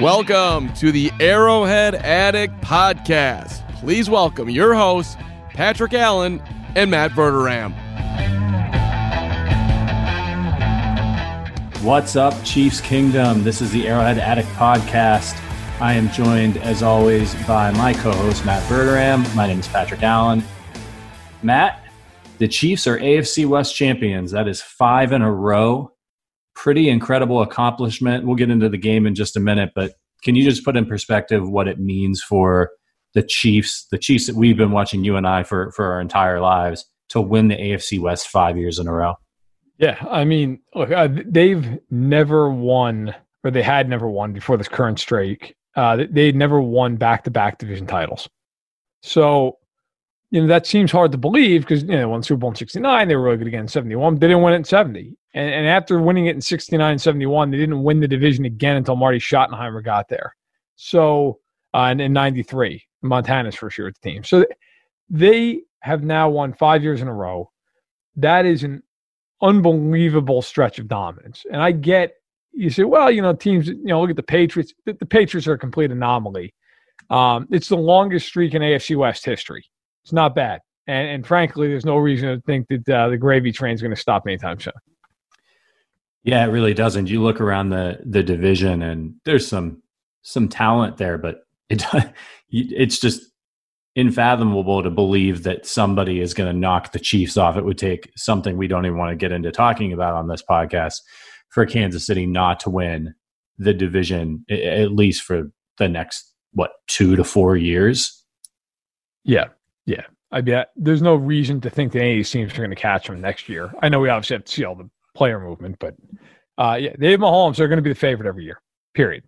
Welcome to the Arrowhead Addict Podcast. Please welcome your hosts, Patrick Allen and Matt Verderame. What's up, Chiefs Kingdom? This is the Arrowhead Addict Podcast. I am joined, as always, by my co host, Matt Verderame. My name is Patrick Allen. Matt, the Chiefs are AFC West champions. That is five in a row pretty incredible accomplishment. We'll get into the game in just a minute, but can you just put in perspective what it means for the Chiefs, the Chiefs that we've been watching you and I for for our entire lives to win the AFC West 5 years in a row? Yeah, I mean, look, uh, they've never won or they had never won before this current streak. Uh, they'd never won back-to-back division titles. So you know, that seems hard to believe because, you know, won Super Bowl in 69, they were really good again in 71. They didn't win it in 70. And, and after winning it in 69 71, they didn't win the division again until Marty Schottenheimer got there. So, uh, and in 93, Montana's first year with the team. So they have now won five years in a row. That is an unbelievable stretch of dominance. And I get, you say, well, you know, teams, you know, look at the Patriots. The, the Patriots are a complete anomaly. Um, it's the longest streak in AFC West history. It's not bad. And, and frankly, there's no reason to think that uh, the gravy train is going to stop anytime soon. Yeah, it really doesn't. You look around the the division, and there's some some talent there, but it it's just unfathomable to believe that somebody is going to knock the Chiefs off. It would take something we don't even want to get into talking about on this podcast for Kansas City not to win the division at least for the next what two to four years. Yeah, yeah, I mean, there's no reason to think that any teams are going to catch them next year. I know we obviously have to see all the player movement, but uh, yeah, Dave Mahomes are going to be the favorite every year. Period.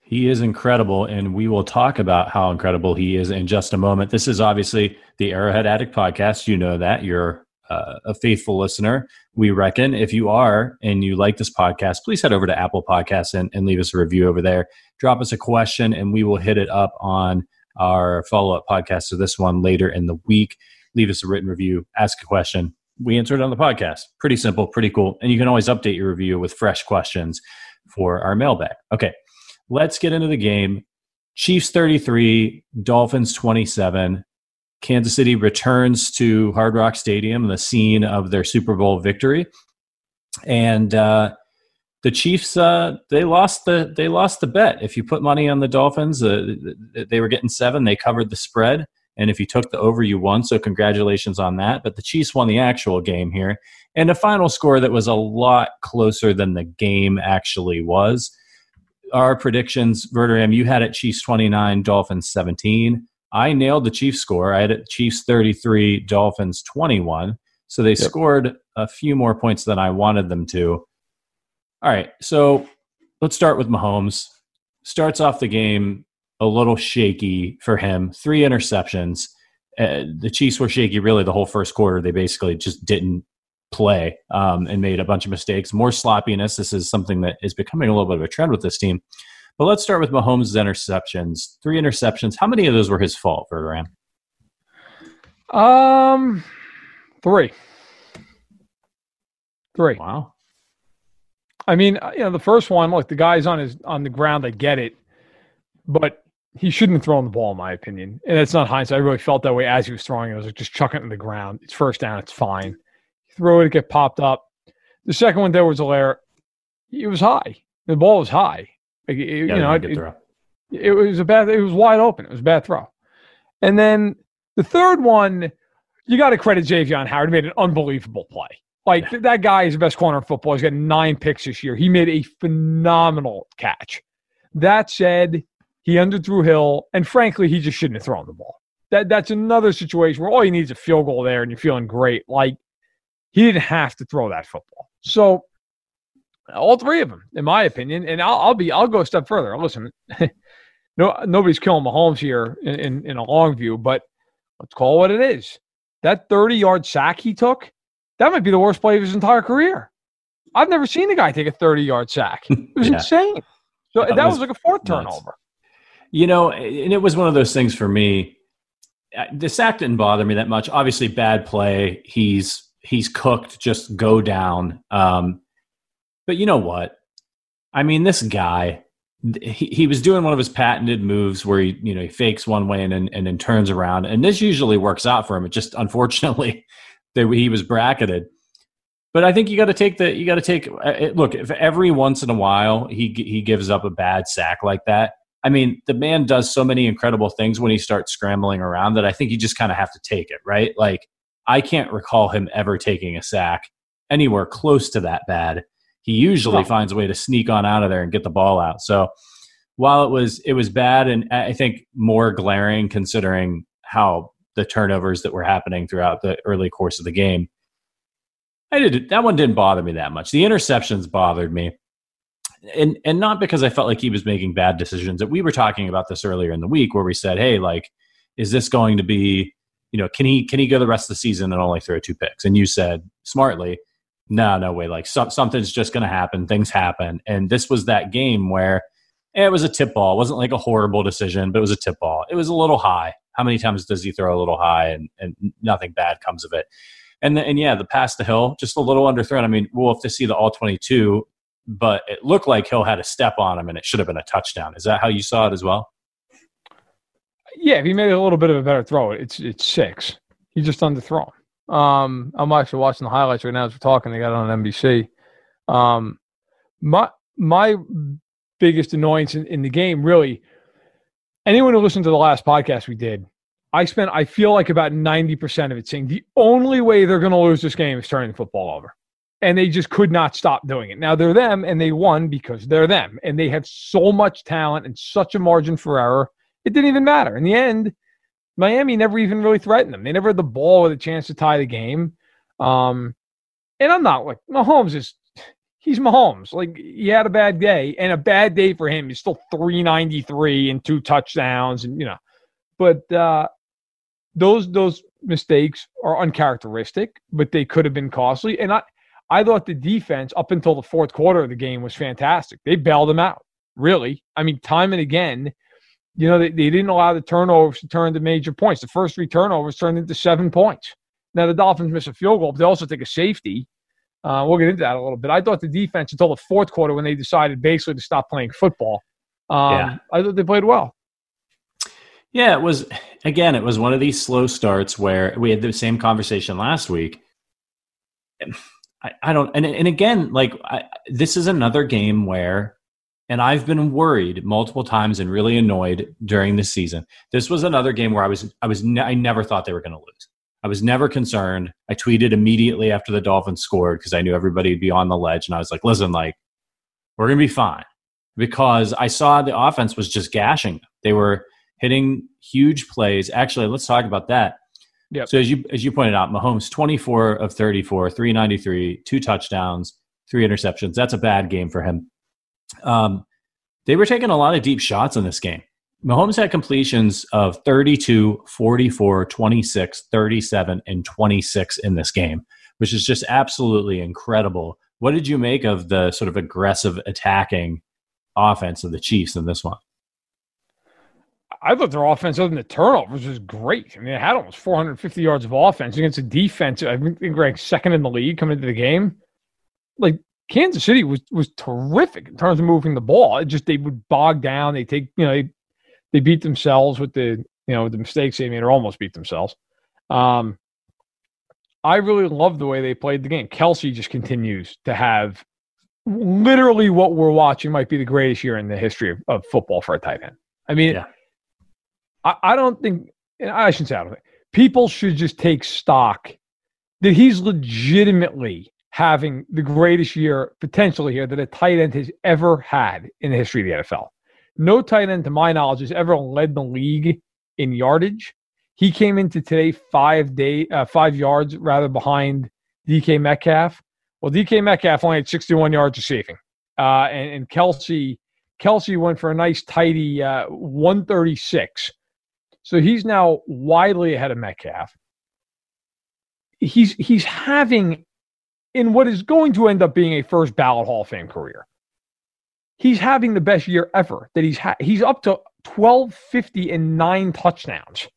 He is incredible, and we will talk about how incredible he is in just a moment. This is obviously the Arrowhead Addict podcast. You know that you're uh, a faithful listener. We reckon if you are and you like this podcast, please head over to Apple Podcasts and, and leave us a review over there. Drop us a question, and we will hit it up on our follow up podcast to this one later in the week. Leave us a written review, ask a question. We answer it on the podcast. Pretty simple, pretty cool. And you can always update your review with fresh questions for our mailbag. Okay, let's get into the game. Chiefs 33, Dolphins 27. Kansas City returns to Hard Rock Stadium, the scene of their Super Bowl victory. And uh, the Chiefs uh, they lost the they lost the bet. If you put money on the Dolphins, uh, they were getting seven. They covered the spread, and if you took the over, you won. So congratulations on that. But the Chiefs won the actual game here, and a final score that was a lot closer than the game actually was. Our predictions, Verderame, you had it Chiefs twenty nine, Dolphins seventeen. I nailed the Chiefs score. I had it Chiefs thirty three, Dolphins twenty one. So they yep. scored a few more points than I wanted them to. All right, so let's start with Mahomes. Starts off the game a little shaky for him. Three interceptions. Uh, the Chiefs were shaky really the whole first quarter. They basically just didn't play um, and made a bunch of mistakes. More sloppiness. This is something that is becoming a little bit of a trend with this team. But let's start with Mahomes' interceptions. Three interceptions. How many of those were his fault, Verderame? Um, three. Three. Wow. I mean, uh, you know, the first one, look, the guy's on his on the ground. I get it, but he shouldn't have thrown the ball, in my opinion. And it's not hindsight. I really felt that way as he was throwing it. I was like, just chuck it in the ground. It's first down. It's fine. throw it, it get popped up. The second one there was a layer. It was high. The ball was high. Like, it, yeah, you know, it, it, it was a bad. It was wide open. It was a bad throw. And then the third one, you got to credit Xavier Howard. He made an unbelievable play. Like yeah. that guy is the best corner in football. He's got nine picks this year. He made a phenomenal catch. That said, he underthrew Hill, and frankly, he just shouldn't have thrown the ball. That that's another situation where all you need is a field goal there, and you're feeling great. Like he didn't have to throw that football. So all three of them, in my opinion, and I'll, I'll be I'll go a step further. Listen, no nobody's killing Mahomes here in, in, in a long view, but let's call it what it is. That 30 yard sack he took that might be the worst play of his entire career. I've never seen a guy take a 30 yard sack. It was yeah. insane. So that, that was, was, like a fourth nuts. turnover. You know, and it was one of those things for me. Uh, the sack didn't bother me that much. Obviously, bad play. He's he's cooked. Just go down. Um, but you know what? I mean, this guy he, he was doing one of his patented moves where he you know he fakes one way and then and then turns around and this usually works out for him it just unfortunately that he was bracketed but i think you got to take the you got to take uh, look if every once in a while he he gives up a bad sack like that i mean the man does so many incredible things when he starts scrambling around that i think you just kind of have to take it right like i can't recall him ever taking a sack anywhere close to that bad he usually oh. finds a way to sneak on out of there and get the ball out. So while it was it was bad and I think more glaring considering how the turnovers that were happening throughout the early course of the game. I did that one didn't bother me that much. The interceptions bothered me. And and not because I felt like he was making bad decisions. That we were talking about this earlier in the week where we said, "Hey, like is this going to be, you know, can he can he go the rest of the season and only throw two picks?" And you said smartly, no, no way. Like so, something's just going to happen. Things happen. And this was that game where eh, it was a tip ball. It wasn't like a horrible decision, but it was a tip ball. It was a little high. How many times does he throw a little high and, and nothing bad comes of it? And the, and yeah, the pass to Hill, just a little underthrown. I mean, we'll have to see the all 22, but it looked like Hill had a step on him and it should have been a touchdown. Is that how you saw it as well? Yeah, if he made a little bit of a better throw, it's it's six. He just underthrown. Um, I'm actually watching the highlights right now as we're talking. They got it on NBC. Um, my my biggest annoyance in, in the game, really, anyone who listened to the last podcast we did, I spent I feel like about ninety percent of it saying the only way they're going to lose this game is turning the football over, and they just could not stop doing it. Now they're them, and they won because they're them, and they have so much talent and such a margin for error. It didn't even matter in the end Miami never even really threatened them. They never had the ball with a chance to tie the game. Um, and I'm not like Mahomes is he's Mahomes. Like he had a bad day, and a bad day for him. He's still 393 and two touchdowns, and you know, but uh, those those mistakes are uncharacteristic, but they could have been costly. And I I thought the defense up until the fourth quarter of the game was fantastic. They bailed them out. Really, I mean, time and again, you know, they, they didn't allow the turnovers to turn into major points. The first three turnovers turned into seven points. Now the Dolphins miss a field goal, but they also take a safety. Uh, we'll get into that a little bit. I thought the defense until the fourth quarter when they decided basically to stop playing football. Um, yeah. I thought they played well. Yeah, it was again. It was one of these slow starts where we had the same conversation last week. I, I don't, and and again, like I, this is another game where and I've been worried multiple times and really annoyed during this season. This was another game where I was I was ne- I never thought they were going to lose. I was never concerned. I tweeted immediately after the Dolphins scored because I knew everybody would be on the ledge, and I was like, "Listen, like we're going to be fine," because I saw the offense was just gashing them. They were hitting huge plays. Actually, let's talk about that. Yeah. So as you as you pointed out, Mahomes twenty four of thirty four, three ninety three, two touchdowns, three interceptions. That's a bad game for him. Um, they were taking a lot of deep shots in this game. Mahomes had completions of 32, 44, 26, 37, and 26 in this game, which is just absolutely incredible. What did you make of the sort of aggressive attacking offense of the Chiefs in this one? I thought their offense, other than the turnovers, was great. I mean, they had almost 450 yards of offense against a defense. I think ranked second in the league coming into the game. Like Kansas City was was terrific in terms of moving the ball. It just they would bog down. They take you know they, they beat themselves with the you know the mistakes they made or almost beat themselves. Um, I really love the way they played the game. Kelce just continues to have literally what we're watching might be the greatest year in the history of, of football for a tight end. I mean, yeah. I, I don't think and I shouldn't say I don't think people should just take stock that he's legitimately having the greatest year potentially here that a tight end has ever had in the history of the NFL. No tight end, to my knowledge, has ever led the league in yardage. He came into today five day, uh, five yards rather behind DK Metcalf. Well, DK Metcalf only had 61 yards receiving, uh, and, and Kelce Kelce went for a nice tidy uh, 136. So he's now widely ahead of Metcalf. He's he's having in what is going to end up being a first ballot Hall of Fame career. He's having the best year ever that he's had. He's up to 1250 and nine touchdowns.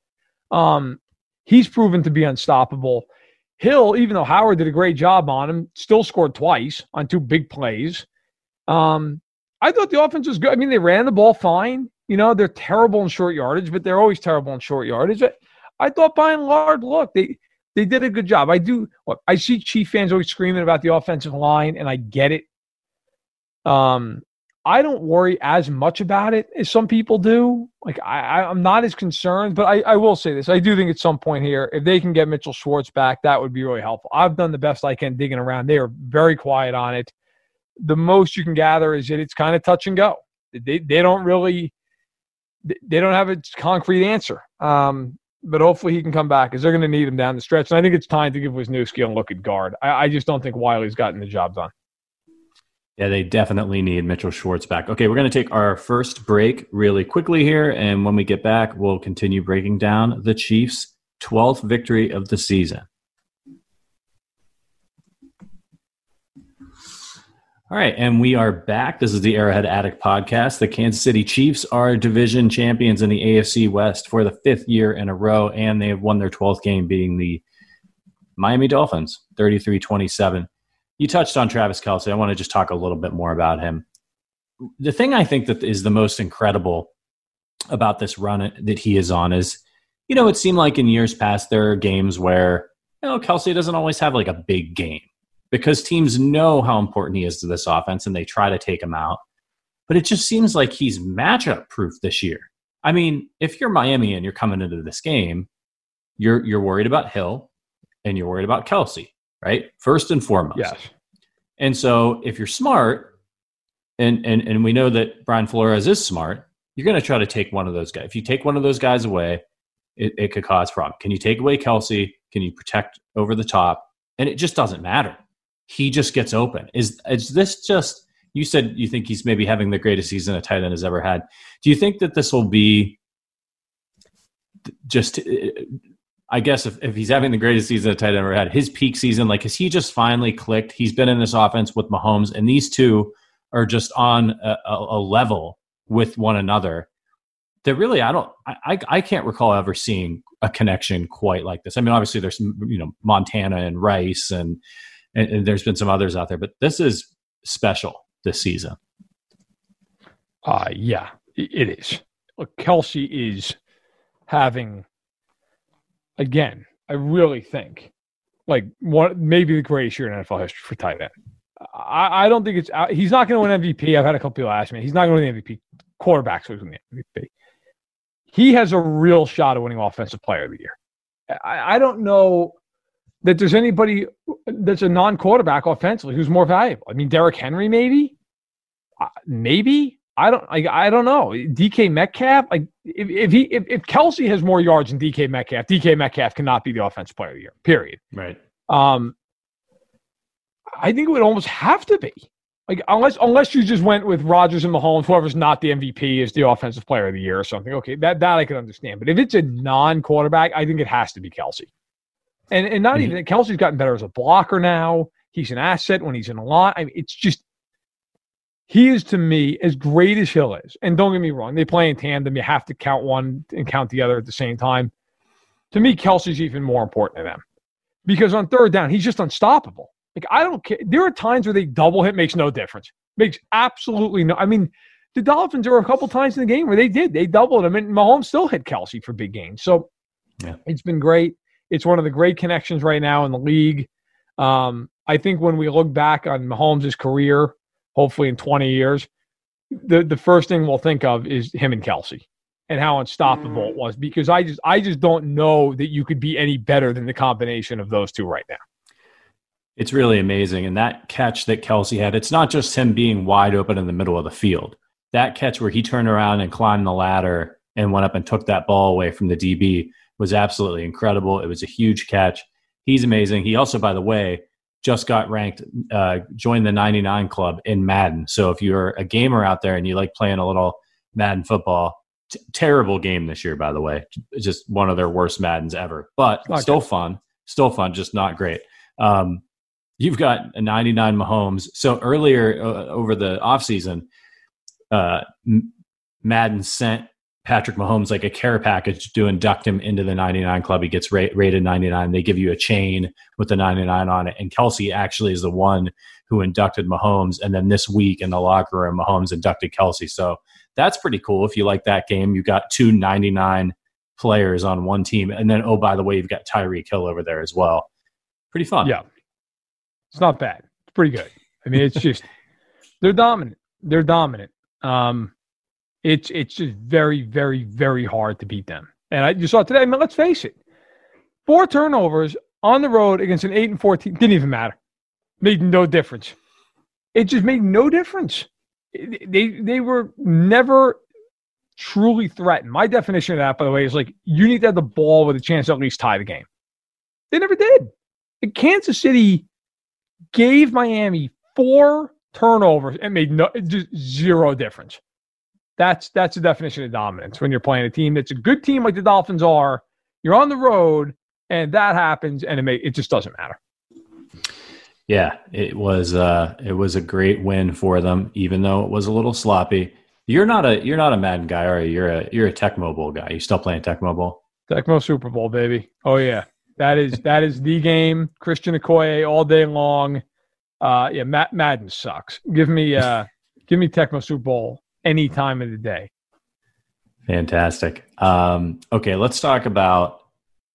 Um, he's proven to be unstoppable. Hill, even though Howard did a great job on him, still scored twice on two big plays. Um, I thought the offense was good. I mean, they ran the ball fine. You know, they're terrible in short yardage, but they're always terrible in short yardage. I thought by and large, look, they they did a good job. I do. Look, I see Chief fans always screaming about the offensive line, and I get it. Um, I don't worry as much about it as some people do. Like I, I'm not as concerned, but I, I will say this: I do think at some point here, if they can get Mitchell Schwartz back, that would be really helpful. I've done the best I can digging around. They are very quiet on it. The most you can gather is that it's kind of touch and go. They they don't really they don't have a concrete answer. Um, but hopefully he can come back because they're going to need him down the stretch. And I think it's time to give Wisniewski a look at guard. I, I just don't think Wylie's gotten the job done. Yeah, they definitely need Mitchell Schwartz back. Okay, we're going to take our first break really quickly here. And when we get back, we'll continue breaking down the Chiefs' 12th victory of the season. All right, and we are back. This is the Arrowhead Addict podcast. The Kansas City Chiefs are division champions in the AFC West for the fifth year in a row, and they have won their 12th game, beating the Miami Dolphins 33 27 you touched on Travis Kelce. I want to just talk a little bit more about him. The thing I think that is the most incredible about this run that he is on is, you know, it seemed like in years past there are games where, you know, Kelce doesn't always have like a big game because teams know how important he is to this offense and they try to take him out. But it just seems like he's matchup proof this year. I mean, if you're Miami and you're coming into this game, you're you're worried about Hill and you're worried about Kelce, right? First and foremost. Yes. And so if you're smart, and and and we know that Brian Flores is smart, you're going to try to take one of those guys. If you take one of those guys away, it, it could cause problem. Can you take away Kelce? Can you protect over the top? And it just doesn't matter. He just gets open. Is is this just? You said you think he's maybe having the greatest season a tight end has ever had. Do you think that this will be just I guess if, if he's having the greatest season a tight end ever had, his peak season, like, has he just finally clicked? He's been in this offense with Mahomes, and these two are just on a, a level with one another that really I don't I, I can't recall ever seeing a connection quite like this. I mean, obviously there's you know Montana and Rice and, and, and there's been some others out there, but this is special this season. Uh yeah, it is. Kelce is having again, I really think like one maybe the greatest year in NFL history for tight end. I, I don't think it's he's not going to win MVP. I've had a couple people ask me. He's not going to win the MVP. Quarterbacks will win the MVP. He has a real shot of winning Offensive Player of the Year. I, I don't know that there's anybody that's a non-quarterback offensively who's more valuable. I mean, Derrick Henry, maybe, uh, maybe. I don't I, I don't know. DK Metcalf, like if, if he if, if Kelce has more yards than DK Metcalf, DK Metcalf cannot be the offensive player of the year. Period. Right. Um I think it would almost have to be. Like unless unless you just went with Rodgers and Mahomes, whoever's not the MVP is the offensive player of the year or something. Okay, that that I can understand. But if it's a non-quarterback, I think it has to be Kelce. And and not mm-hmm. even Kelce's gotten better as a blocker now. He's an asset when he's in a lot. I mean, it's just he is to me as great as Hill is. And don't get me wrong, they play in tandem. You have to count one and count the other at the same time. To me, Kelce's even more important to them because on third down, he's just unstoppable. Like I don't care. There are times where they double hit makes no difference. Makes absolutely no. I mean, the Dolphins there were a couple times in the game where they did. They doubled him, and Mahomes still hit Kelce for big gains. So yeah. it's been great. It's one of the great connections right now in the league. Um, I think when we look back on Mahomes' career, hopefully in 20 years, the the first thing we'll think of is him and Kelce and how unstoppable it was because I just I just don't know that you could be any better than the combination of those two right now. It's really amazing. And that catch that Kelce had, it's not just him being wide open in the middle of the field. That catch where he turned around and climbed the ladder and went up and took that ball away from the DB was absolutely incredible. It was a huge catch. He's amazing. He also, by the way, just got ranked, uh, joined the 99 club in Madden. So if you're a gamer out there and you like playing a little Madden football, t- terrible game this year, by the way, just one of their worst Maddens ever, but okay. still fun, still fun, just not great. Um, you've got a 99 Mahomes. So earlier uh, over the offseason, uh, Madden sent Patrick Mahomes like a care package to induct him into the 99 club. He gets ra- rated 99. They give you a chain with the 99 on it. And Kelce actually is the one who inducted Mahomes. And then this week in the locker room, Mahomes inducted Kelce. So that's pretty cool. If you like that game, you got two 99 players on one team. And then, oh, by the way, you've got Tyreek Hill over there as well. Pretty fun. Yeah. It's not bad. It's pretty good. I mean, it's just, they're dominant. They're dominant. Um, it's it's just very, very, very hard to beat them. And I, you saw today, I mean, let's face it, four turnovers on the road against an 8 and 14 didn't even matter. Made no difference. It just made no difference. They they were never truly threatened. My definition of that, by the way, is like you need to have the ball with a chance to at least tie the game. They never did. Kansas City gave Miami four turnovers and made no just zero difference. That's that's the definition of dominance when you're playing a team that's a good team like the Dolphins are. You're on the road and that happens, and it may, it just doesn't matter. Yeah, it was uh, it was a great win for them, even though it was a little sloppy. You're not a you're not a Madden guy, are you? You're a you're a Tecmo Bowl guy. You still playing Tecmo Bowl? Tecmo Super Bowl, baby. Oh yeah, that is that is the game. Christian Okoye all day long. Uh, yeah, Matt Madden sucks. Give me uh, give me Tecmo Super Bowl any time of the day. Fantastic. Um, okay, let's talk about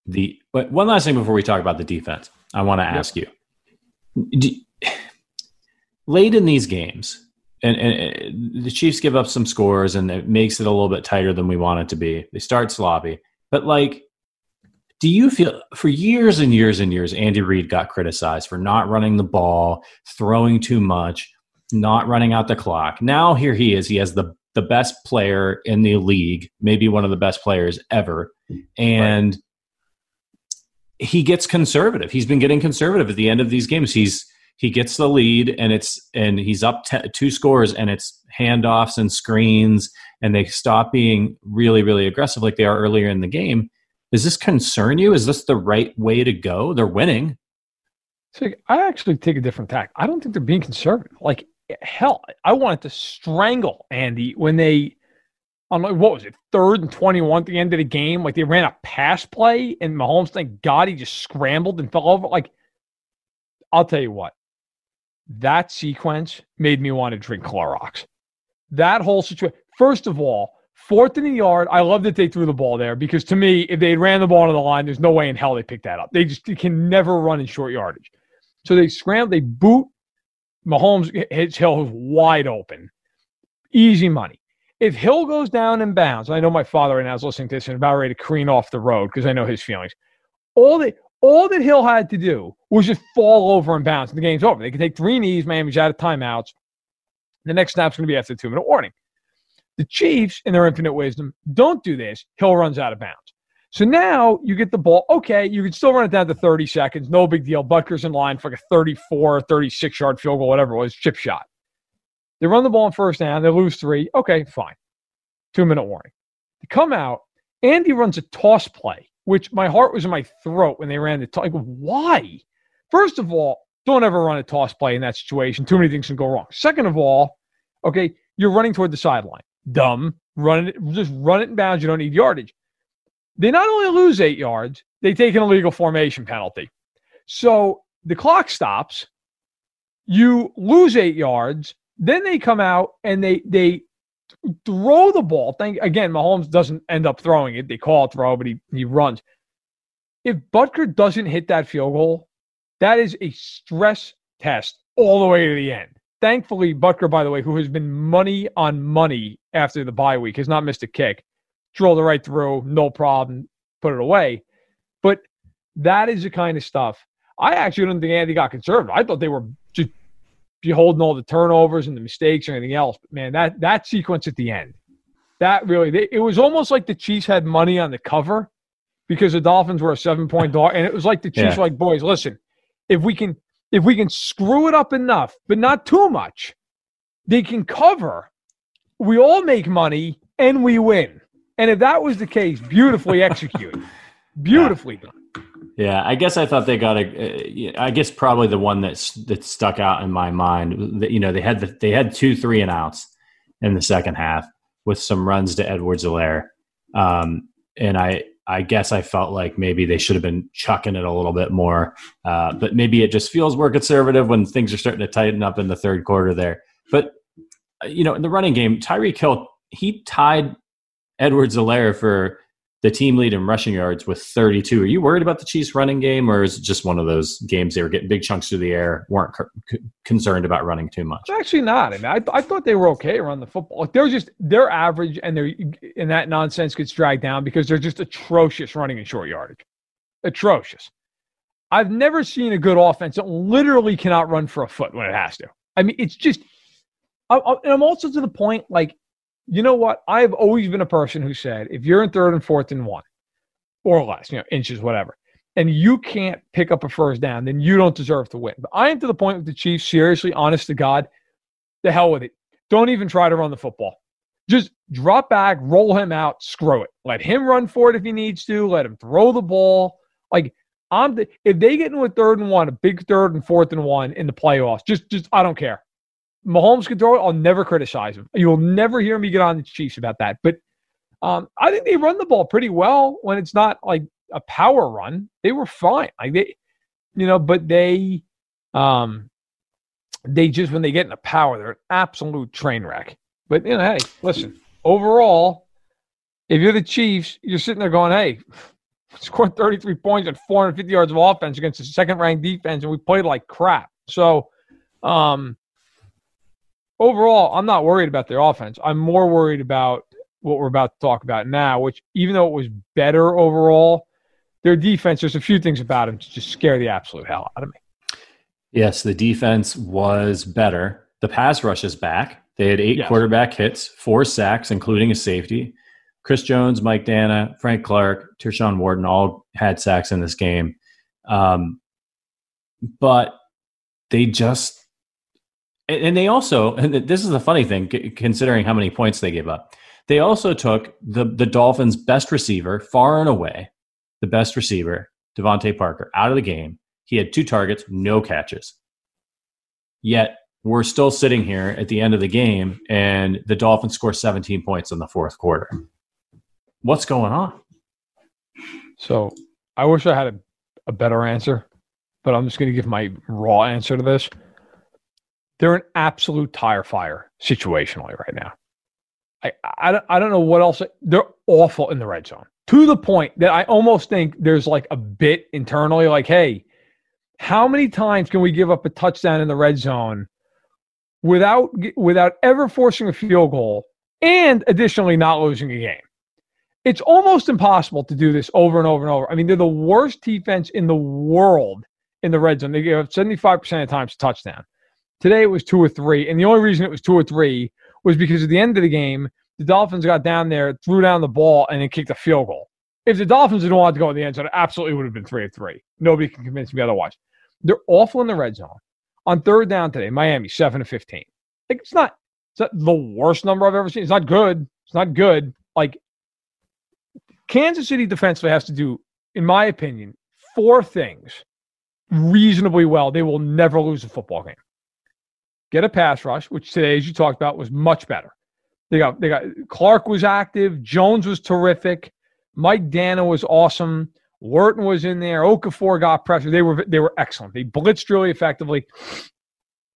the. One last thing before we talk about the defense, I want to ask yep. you. Do, late in these games, and, and, the Chiefs give up some scores, and it makes it a little bit tighter than we want it to be. They start sloppy, but like, do you feel for years and years and years, Andy Reid got criticized for not running the ball, throwing too much not running out the clock. Now here he is. He has the the best player in the league, maybe one of the best players ever, and right. he gets conservative. He's been getting conservative at the end of these games. He's he gets the lead and it's and he's up two scores and it's handoffs and screens and they stop being really really aggressive like they are earlier in the game. Does this concern you? Is this the right way to go? They're winning. So I actually take a different tack. I don't think they're being conservative. Like hell, I wanted to strangle Andy when they on like what was it, third and twenty one at the end of the game. Like they ran a pass play and Mahomes, thank God, he just scrambled and fell over. Like, I'll tell you what, that sequence made me want to drink Clorox. That whole situation. First of all, fourth in the yard. I love that they threw the ball there because to me, if they ran the ball to the line, there's no way in hell they picked that up. They just they can never run in short yardage. So they scramble, they boot Mahomes hits Hill wide open. Easy money. If Hill goes down and bounds, I know my father right now is listening to this and about ready to careen off the road because I know his feelings. All that all that Hill had to do was just fall over and bounce, and the game's over. They can take three knees. Miami's out of timeouts. The next snap's going to be after two minute warning. The Chiefs, in their infinite wisdom, don't do this. Hill runs out of bounds. So now you get the ball. Okay, you can still run it down to 30 seconds. No big deal. Butker's in line for like a 34, 36 yard field goal, whatever it was, chip shot. They run the ball in first down. They lose three. Okay, fine. Two minute warning. They come out. Andy runs a toss play, which my heart was in my throat when they ran the toss. Like, why? First of all, don't ever run a toss play in that situation. Too many things can go wrong. Second of all, okay, you're running toward the sideline. Dumb. Run it, just run it in bounds. You don't need yardage. They not only lose eight yards, they take an illegal formation penalty. So the clock stops. You lose eight yards. Then they come out and they they throw the ball. Thank again, Mahomes doesn't end up throwing it. They call it throw, but he he runs. If Butker doesn't hit that field goal, that is a stress test all the way to the end. Thankfully, Butker, by the way, who has been money on money after the bye week, has not missed a kick drilled it right through, no problem, put it away. But that is the kind of stuff. I actually don't think Andy got conservative. I thought they were just beholding all the turnovers and the mistakes or anything else. But man, that that sequence at the end, that really, they, it was almost like the Chiefs had money on the cover because the Dolphins were a seven point dog, and it was like the Chiefs, yeah. like boys, listen, if we can if we can screw it up enough, but not too much, they can cover. We all make money and we win. And if that was the case, beautifully executed, beautifully yeah. done. Yeah, I guess I thought they got a. Uh, I guess probably the one that's that stuck out in my mind. That you know they had the, they had two three and outs in the second half with some runs to Edwards-Helaire, Um, and I, I guess I felt like maybe they should have been chucking it a little bit more. Uh, but maybe it just feels more conservative when things are starting to tighten up in the third quarter there. But, uh, you know, in the running game, Tyreek Hill, he tied Edwards-Helaire for the team lead in rushing yards with 32. Are you worried about the Chiefs running game, or is it just one of those games they were getting big chunks through the air, weren't c- concerned about running too much? Actually, not. I mean, I, I thought they were okay around the football. Like they're just they're average, and they're and that nonsense gets dragged down because they're just atrocious running in short yardage, atrocious. I've never seen a good offense that literally cannot run for a foot when it has to. I mean, it's just. I, I, and I'm also to the point like you know what? I've always been a person who said if you're in third and fourth and one or less, you know, inches, whatever, and you can't pick up a first down, then you don't deserve to win. But I am to the point with the Chiefs, seriously, honest to God, the hell with it. Don't even try to run the football. Just drop back, roll him out, screw it. Let him run for it if he needs to. Let him throw the ball. Like I'm the, if they get into a third and one, a big third and fourth and one in the playoffs, just just I don't care. Mahomes can throw it. I'll never criticize him. You'll never hear me get on the Chiefs about that. But um, I think they run the ball pretty well when it's not like a power run. They were fine. Like they, you know, but they, um, they just when they get in a power, they're an absolute train wreck. But you know, hey, listen. Overall, if you're the Chiefs, you're sitting there going, "Hey, scored 33 points and 450 yards of offense against a second-ranked defense, and we played like crap." So, um, overall, I'm not worried about their offense. I'm more worried about what we're about to talk about now, which even though it was better overall, their defense, there's a few things about them to just scare the absolute hell out of me. Yes, the defense was better. The pass rush is back. They had eight yes. quarterback hits, four sacks, including a safety. Chris Jones, Mike Danna, Frank Clark, Tershawn Wharton all had sacks in this game. Um, but they just and they also, and this is the funny thing, considering how many points they gave up. They also took the the Dolphins' best receiver, far and away, the best receiver, DeVante Parker, out of the game. He had two targets, no catches. Yet we're still sitting here at the end of the game, and the Dolphins score 17 points in the fourth quarter. What's going on? So I wish I had a, a better answer, but I'm just going to give my raw answer to this they're an absolute tire fire situationally right now. I, I, I don't know what else. They're awful in the red zone to the point that I almost think there's like a bit internally like, hey, how many times can we give up a touchdown in the red zone without without ever forcing a field goal and additionally not losing a game? It's almost impossible to do this over and over and over. I mean, they're the worst defense in the world in the red zone. They give up 75% of the times touchdown. Today it was two or three. And the only reason it was two or three was because at the end of the game, the Dolphins got down there, threw down the ball, and then kicked a field goal. If the Dolphins didn't want to go in the end zone, it absolutely would have been three or three. Nobody can convince me otherwise. They're awful in the red zone. On third down today, Miami, 7 to 15. Like, it's not, it's not the worst number I've ever seen. It's not good. It's not good. Like, Kansas City defensively has to do, in my opinion, four things reasonably well. They will never lose a football game get a pass rush, which today, as you talked about, was much better. They got they got Clark was active, Jones was terrific, Mike Danna was awesome, Wharton was in there, Okafor got pressure. They were they were excellent. They blitzed really effectively.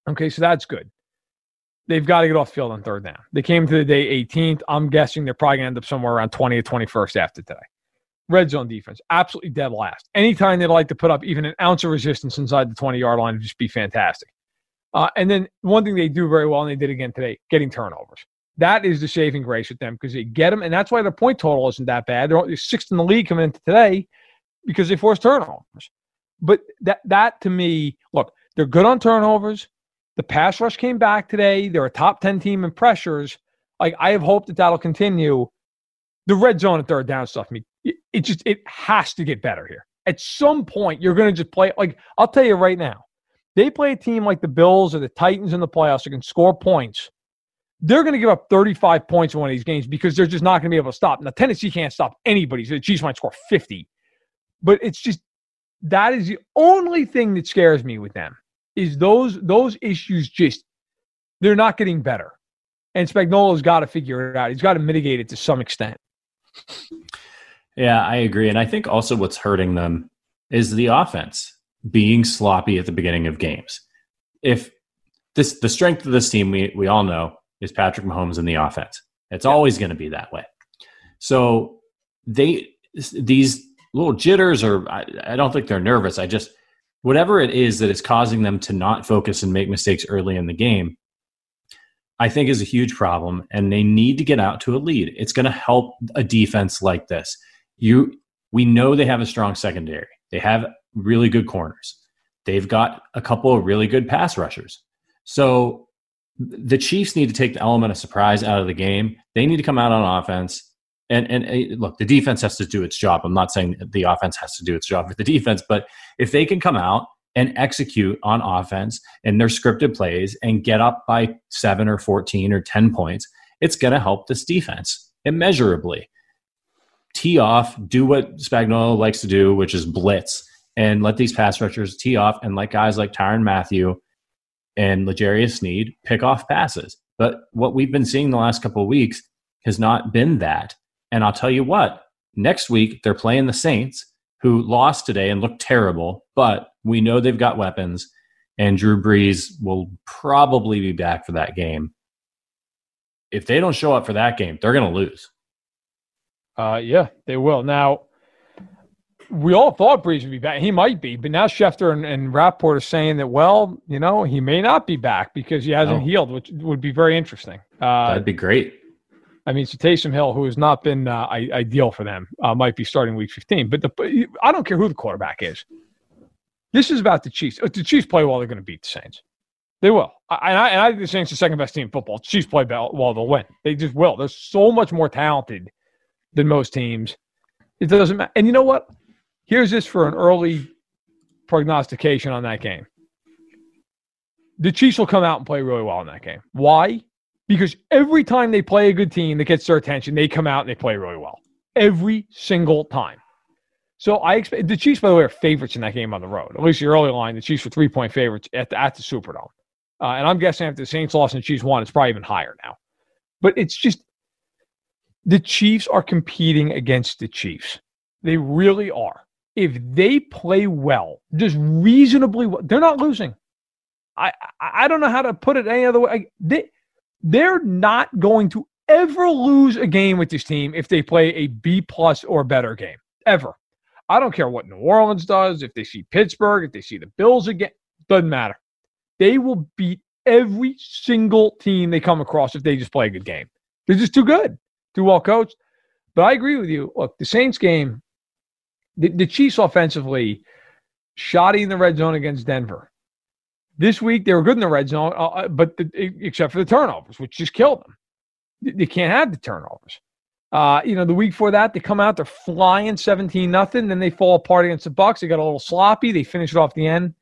Okay, so that's good. They've got to get off field on third down. They came to the day 18th. I'm guessing they're probably to end up somewhere around 20 or 21st after today. Red zone defense, absolutely dead last. Anytime they'd like to put up even an ounce of resistance inside the 20 yard line would just be fantastic. Uh, and then one thing they do very well, and they did again today, getting turnovers. That is the saving grace with them because they get them, and that's why their point total isn't that bad. They're sixth in the league coming into today because they force turnovers. But that that to me, look, they're good on turnovers. The pass rush came back today. They're a top ten team in pressures. Like I have hope that that'll continue. The red zone and third down stuff, I mean, it, just it has to get better here. At some point, you're going to just play. Like I'll tell you right now, they play a team like the Bills or the Titans in the playoffs that can score points, they're going to give up 35 points in one of these games because they're just not going to be able to stop. Now, Tennessee can't stop anybody. So the Chiefs might score 50. But it's just that is the only thing that scares me with them is those those issues just they're not getting better. And Spagnuolo's got to figure it out. He's got to mitigate it to some extent. Yeah, I agree. And I think also what's hurting them is the offense being sloppy at the beginning of games. If this the strength of this team, we we all know is Patrick Mahomes in the offense. It's yeah. always going to be that way. So they these little jitters, or I, I don't think they're nervous. I just whatever it is that is causing them to not focus and make mistakes early in the game. I think is a huge problem, and they need to get out to a lead. It's going to help a defense like this. You, we know they have a strong secondary. They have really good corners. They've got a couple of really good pass rushers. So the Chiefs need to take the element of surprise out of the game. They need to come out on offense. And and uh, look, the defense has to do its job. I'm not saying the offense has to do its job for the defense, but if they can come out and execute on offense and their scripted plays and get up by seven or 14 or 10 points, it's going to help this defense immeasurably. Tee off, do what Spagnuolo likes to do, which is blitz, and let these pass rushers tee off and let guys like Tyrann Mathieu and L'Jarius Sneed pick off passes. But what we've been seeing the last couple of weeks has not been that. And I'll tell you what, next week they're playing the Saints, who lost today and looked terrible, but we know they've got weapons, and Drew Brees will probably be back for that game. If they don't show up for that game, they're going to lose. Uh, yeah, they will. Now, we all thought Brees would be back. He might be, but now Schefter and, and Rapoport are saying that, well, you know, he may not be back because he hasn't oh. healed, which would be very interesting. Uh, That'd be great. I mean, so Taysom Hill, who has not been uh, ideal for them, uh, might be starting Week 15. But the, I don't care who the quarterback is. This is about the Chiefs. If the Chiefs play well, they're going to beat the Saints. They will. I, and, I, and I think the Saints are the second best team in football. Chiefs play well, they'll win. They just will. They're so much more talented than most teams. It doesn't matter. And you know what? Here's this for an early prognostication on that game. The Chiefs will come out and play really well in that game. Why? Because every time they play a good team that gets their attention, they come out and they play really well. Every single time. So I expect the Chiefs, by the way, are favorites in that game on the road. At least the early line, the Chiefs were three point favorites at the, at the Superdome. Uh, and I'm guessing after the Saints lost and the Chiefs won, it's probably even higher now. But it's just the Chiefs are competing against the Chiefs. They really are. If they play well, just reasonably well, they're not losing. I I don't know how to put it any other way. They they're not going to ever lose a game with this team if they play a B plus or better game. Ever. I don't care what New Orleans does, if they see Pittsburgh, if they see the Bills again, doesn't matter. They will beat every single team they come across if they just play a good game. They're just too good, too well coached. But I agree with you. Look, the Saints game, the, the Chiefs offensively, shoddy in the red zone against Denver. This week they were good in the red zone, uh, uh but the, except for the turnovers, which just killed them. They can't have the turnovers. Uh, you know, the week before that, they come out, they're flying 17 nothing, then they fall apart against the Bucs. They got a little sloppy. They finish it off the end.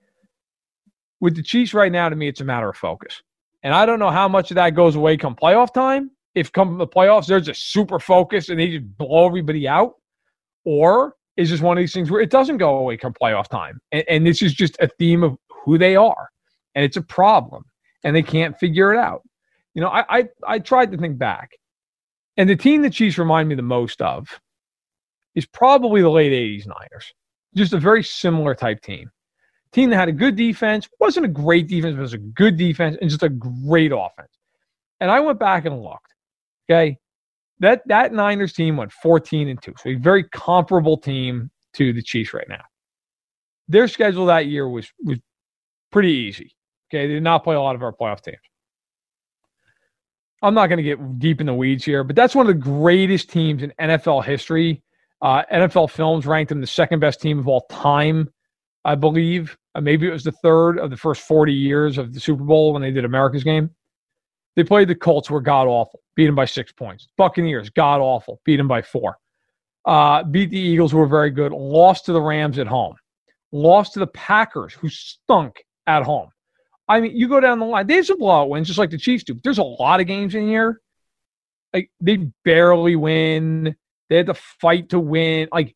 With the Chiefs right now, to me, it's a matter of focus. And I don't know how much of that goes away come playoff time. If come the playoffs, they're just super focused and they just blow everybody out, or is this one of these things where it doesn't go away come playoff time? And, and this is just a theme of who they are and it's a problem and they can't figure it out. You know, I, I, I tried to think back, and the team the Chiefs remind me the most of is probably the late 80s Niners. Just a very similar type team. Team that had a good defense, wasn't a great defense, but was a good defense and just a great offense. And I went back and looked. Okay. That that Niners team went 14 and 2. So a very comparable team to the Chiefs right now. Their schedule that year was was pretty easy. Okay, they did not play a lot of our playoff teams. I'm not going to get deep in the weeds here, but that's one of the greatest teams in NFL history. Uh, NFL Films ranked them the second best team of all time, I believe. Uh, maybe it was the third of the first 40 years of the Super Bowl when they did America's game. They played the Colts, were god awful, beat them by six points. Buccaneers, god awful, beat them by four. Uh, beat the Eagles, who were very good. Lost to the Rams at home. Lost to the Packers, who stunk at home. I mean, you go down the line. They have some blowout wins, just like the Chiefs do. There's a lot of games in here. Like they barely win. They had to fight to win. Like,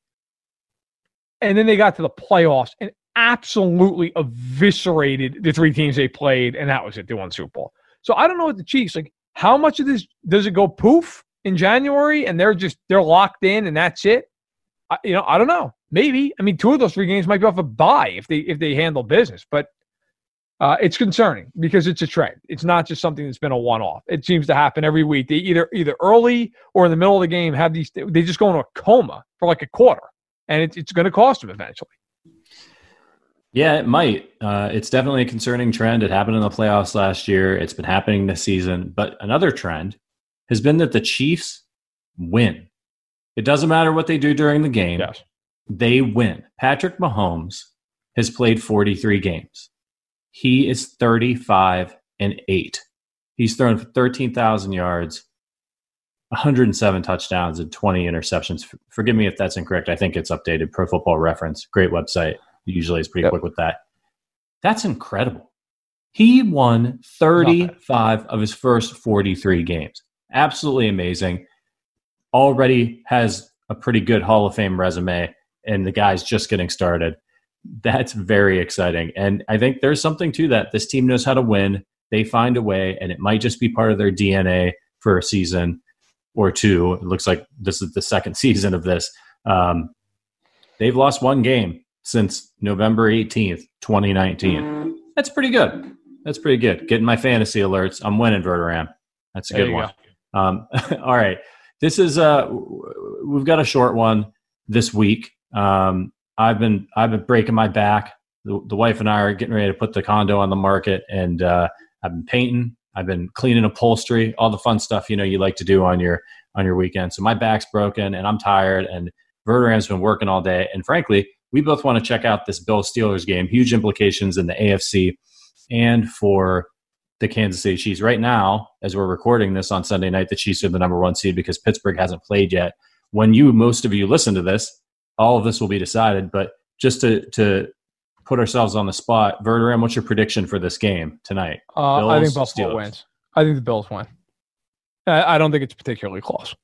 and then they got to the playoffs and absolutely eviscerated the three teams they played, and that was it. They won Super Bowl. So I don't know what the Chiefs like. How much of this does it go poof? in January and they're just they're locked in and that's it. I, you know, I don't know. Maybe. I mean, two of those three games might be off a bye if they if they handle business, but uh, it's concerning because it's a trend. It's not just something that's been a one-off. It seems to happen every week. They either either early or in the middle of the game have these. They just go into a coma for like a quarter, and it, it's going to cost them eventually. Yeah, it might. Uh, it's definitely a concerning trend. It happened in the playoffs last year. It's been happening this season. But another trend has been that the Chiefs win. It doesn't matter what they do during the game. Yes. They win. Patrick Mahomes has played 43 games. He is 35 and 8. He's thrown for 13,000 yards, 107 touchdowns, and 20 interceptions. Forgive me if that's incorrect. I think it's updated. Pro Football Reference, great website. Usually is pretty yep. quick with that. That's incredible. He won 35 of his first 43 games. Absolutely amazing. Already has a pretty good Hall of Fame resume, and the guy's just getting started. That's very exciting. And I think there's something to that. This team knows how to win. They find a way, and it might just be part of their DNA for a season or two. It looks like this is the second season of this. Um, they've lost one game since November 18th, 2019. That's pretty good. That's pretty good. Getting my fantasy alerts. I'm winning Verderame. That's a good one. Go. Um, all right. This is uh we've got a short one this week. Um, I've been I've been breaking my back. The, the, wife and I are getting ready to put the condo on the market, and uh, I've been painting. I've been cleaning upholstery, all the fun stuff you know you like to do on your on your weekend. So my back's broken, and I'm tired. And Verderame's been working all day, and frankly, we both want to check out this Bill Steelers game. Huge implications in the AFC and for the Kansas City Chiefs. Right now, as we're recording this on Sunday night, the Chiefs are the number one seed because Pittsburgh hasn't played yet. When you, most of you, listen to this, all of this will be decided. But just to to put ourselves on the spot, Verderame, what's your prediction for this game tonight? Uh, I think Buffalo Steelers. wins. I think the Bills win. I, I don't think it's particularly close.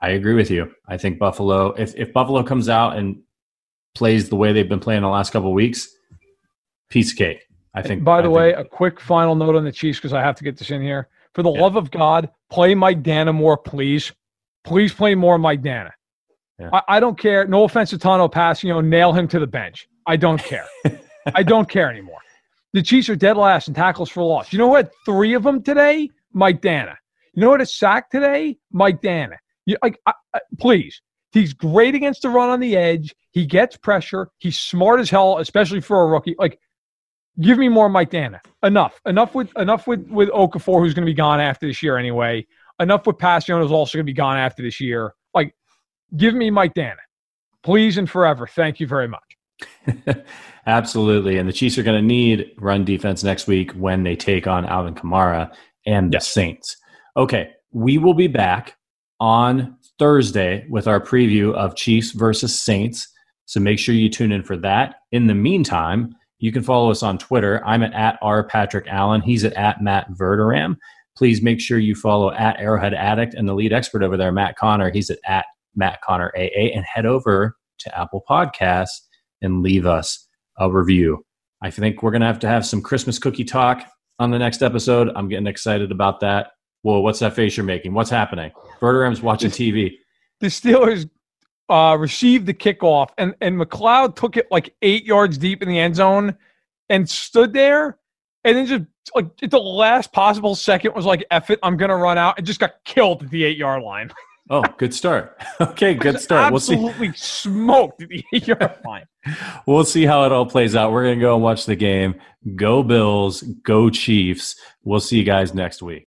I agree with you. I think Buffalo. If if Buffalo comes out and plays the way they've been playing the last couple weeks, piece of cake. I think. And by the I way, think. a quick final note on the Chiefs because I have to get this in here. For the yeah. love of God, play Mike Danna more, please. Please play more Mike Danna. Yeah. I, I, don't care. No offense to Tanoh Pass, you know, nail him to the bench. I don't care. I don't care anymore. The Chiefs are dead last in tackles for loss. You know what? Three of them today, Mike Danna. You know what? A sack today, Mike Danna. You, like, I, I, please, He's great against the run on the edge. He gets pressure. He's smart as hell, especially for a rookie. Like, give me more Mike Danna. Enough. Enough with enough with with Okafor, who's going to be gone after this year anyway. Enough with Kpassagnon, who's also going to be gone after this year. Like, give me Mike Danna, please and forever. Thank you very much. Absolutely, and the Chiefs are going to need run defense next week when they take on Alvin Kamara and the yes. Saints. Okay, we will be back on Thursday with our preview of Chiefs versus Saints. So make sure you tune in for that. In the meantime, you can follow us on Twitter. I'm at, at R Patrick Allen. He's at, at Matt Verderame. Please make sure you follow at Arrowhead Addict and the lead expert over there, Matt Connor. He's at, at Matt Connor AA. And head over to Apple Podcasts and leave us a review. I think we're going to have to have some Christmas cookie talk on the next episode. I'm getting excited about that. Whoa, what's that face you're making? What's happening? Verderame's watching TV. The Steelers uh, received the kickoff, and, and McCloud took it like eight yards deep in the end zone and stood there. And then just like at the last possible second was like, F it, I'm going to run out and just got killed at the eight yard line. Oh, good start. Okay, good start. We'll see. Absolutely smoked at the eight yard line. we'll see how it all plays out. We're going to go and watch the game. Go Bills, go Chiefs. We'll see you guys next week.